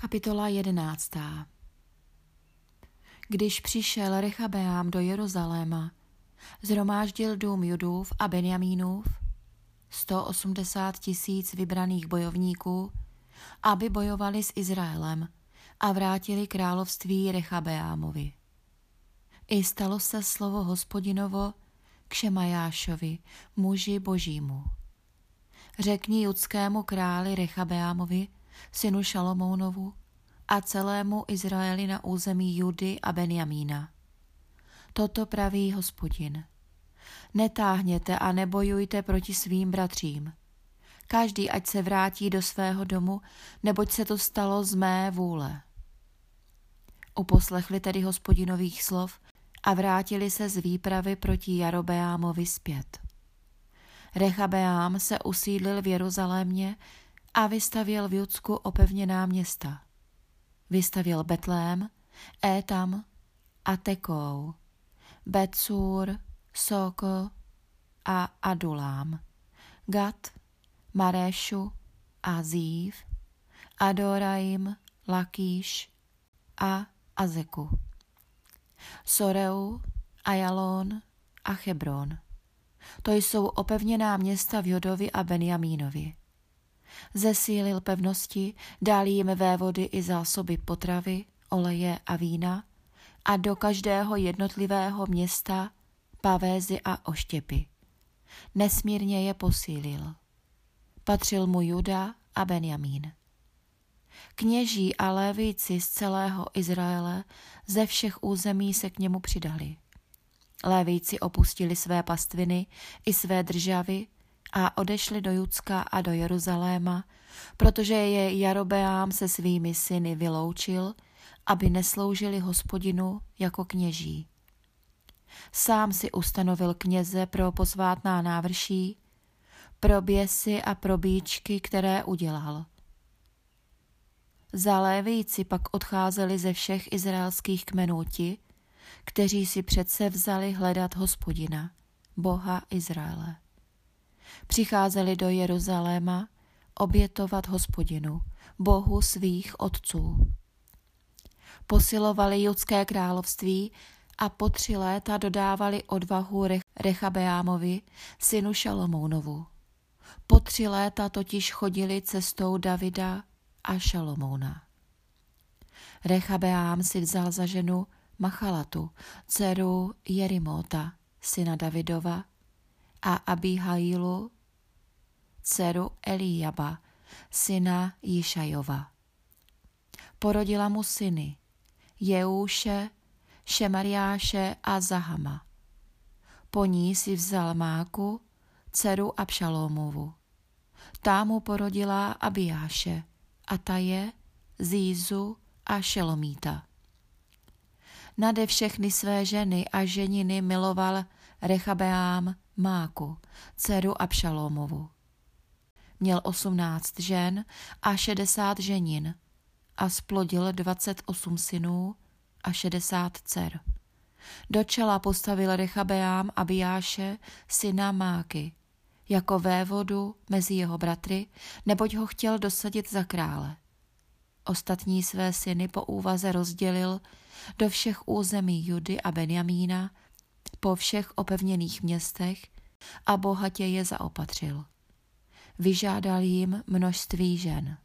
Kapitola jedenáctá Když přišel Rechabeám do Jeruzaléma, zhromáždil dům Judův a Benjamínův, 180 tisíc vybraných bojovníků, aby bojovali s Izraelem a vrátili království Rechabeámovi. I stalo se slovo hospodinovo k Šemajášovi, muži božímu. Řekni judskému králi Rechabeámovi, synu Šalomounovu a celému Izraeli na území Judy a Benjamína. Toto praví hospodin. Netáhněte a nebojujte proti svým bratřím. Každý ať se vrátí do svého domu, neboť se to stalo z mé vůle. Uposlechli tedy hospodinových slov a vrátili se z výpravy proti Jarobeámovi zpět. Rechabeám se usídlil v Jeruzalémě a vystavěl v Judsku opevněná města. Vystavěl Betlém, Étam a Tekou, Betsur, Soko a Adulám, Gat, Maréšu a Zív, Adoraim, Lakíš a Azeku, Soreu, Ajalon a Hebron. To jsou opevněná města v Jodovi a Benjamínovi. Zesílil pevnosti, dál jim vévody i zásoby potravy, oleje a vína a do každého jednotlivého města pavézy a oštěpy. Nesmírně je posílil. Patřil mu Juda a Benjamín. Kněží a lévíci z celého Izraele ze všech území se k němu přidali. Lévíci opustili své pastviny i své državy a odešli do Judska a do Jeruzaléma, protože je Jarobeám se svými syny vyloučil, aby nesloužili hospodinu jako kněží. Sám si ustanovil kněze pro posvátná návrší, pro běsy a pro bíčky, které udělal. Zalévíci pak odcházeli ze všech izraelských kmenů ti, kteří si přece vzali hledat hospodina, Boha Izraele. Přicházeli do Jeruzaléma obětovat hospodinu, Bohu svých otců. Posilovali judské království a po tři léta dodávali odvahu Rechabeámovi, synu Šalomounovu. Po tři léta totiž chodili cestou Davida a Šalomouna. Rechabeám si vzal za ženu Machalatu, dceru Jerimóta, syna Davidova, a Abihailu, dceru Eliaba, syna Jišajova. Porodila mu syny Jeúše, Šemariáše a Zahama. Po ní si vzal Máku, dceru Abšalómovu. Tá mu porodila Abiáše a ta je Zízu a Šelomíta. Nade všechny své ženy a ženiny miloval Rechabeám Máku, dceru Abšalómovu. Měl osmnáct žen a šedesát ženin a splodil dvacet osm synů a šedesát dcer. Do čela postavil Rechabeám Abijáše, syna Máky, jako vévodu mezi jeho bratry, neboť ho chtěl dosadit za krále. Ostatní své syny po úvaze rozdělil do všech území Judy a Benjamína, po všech opevněných městech a bohatě je zaopatřil. Vyžádal jim množství žen.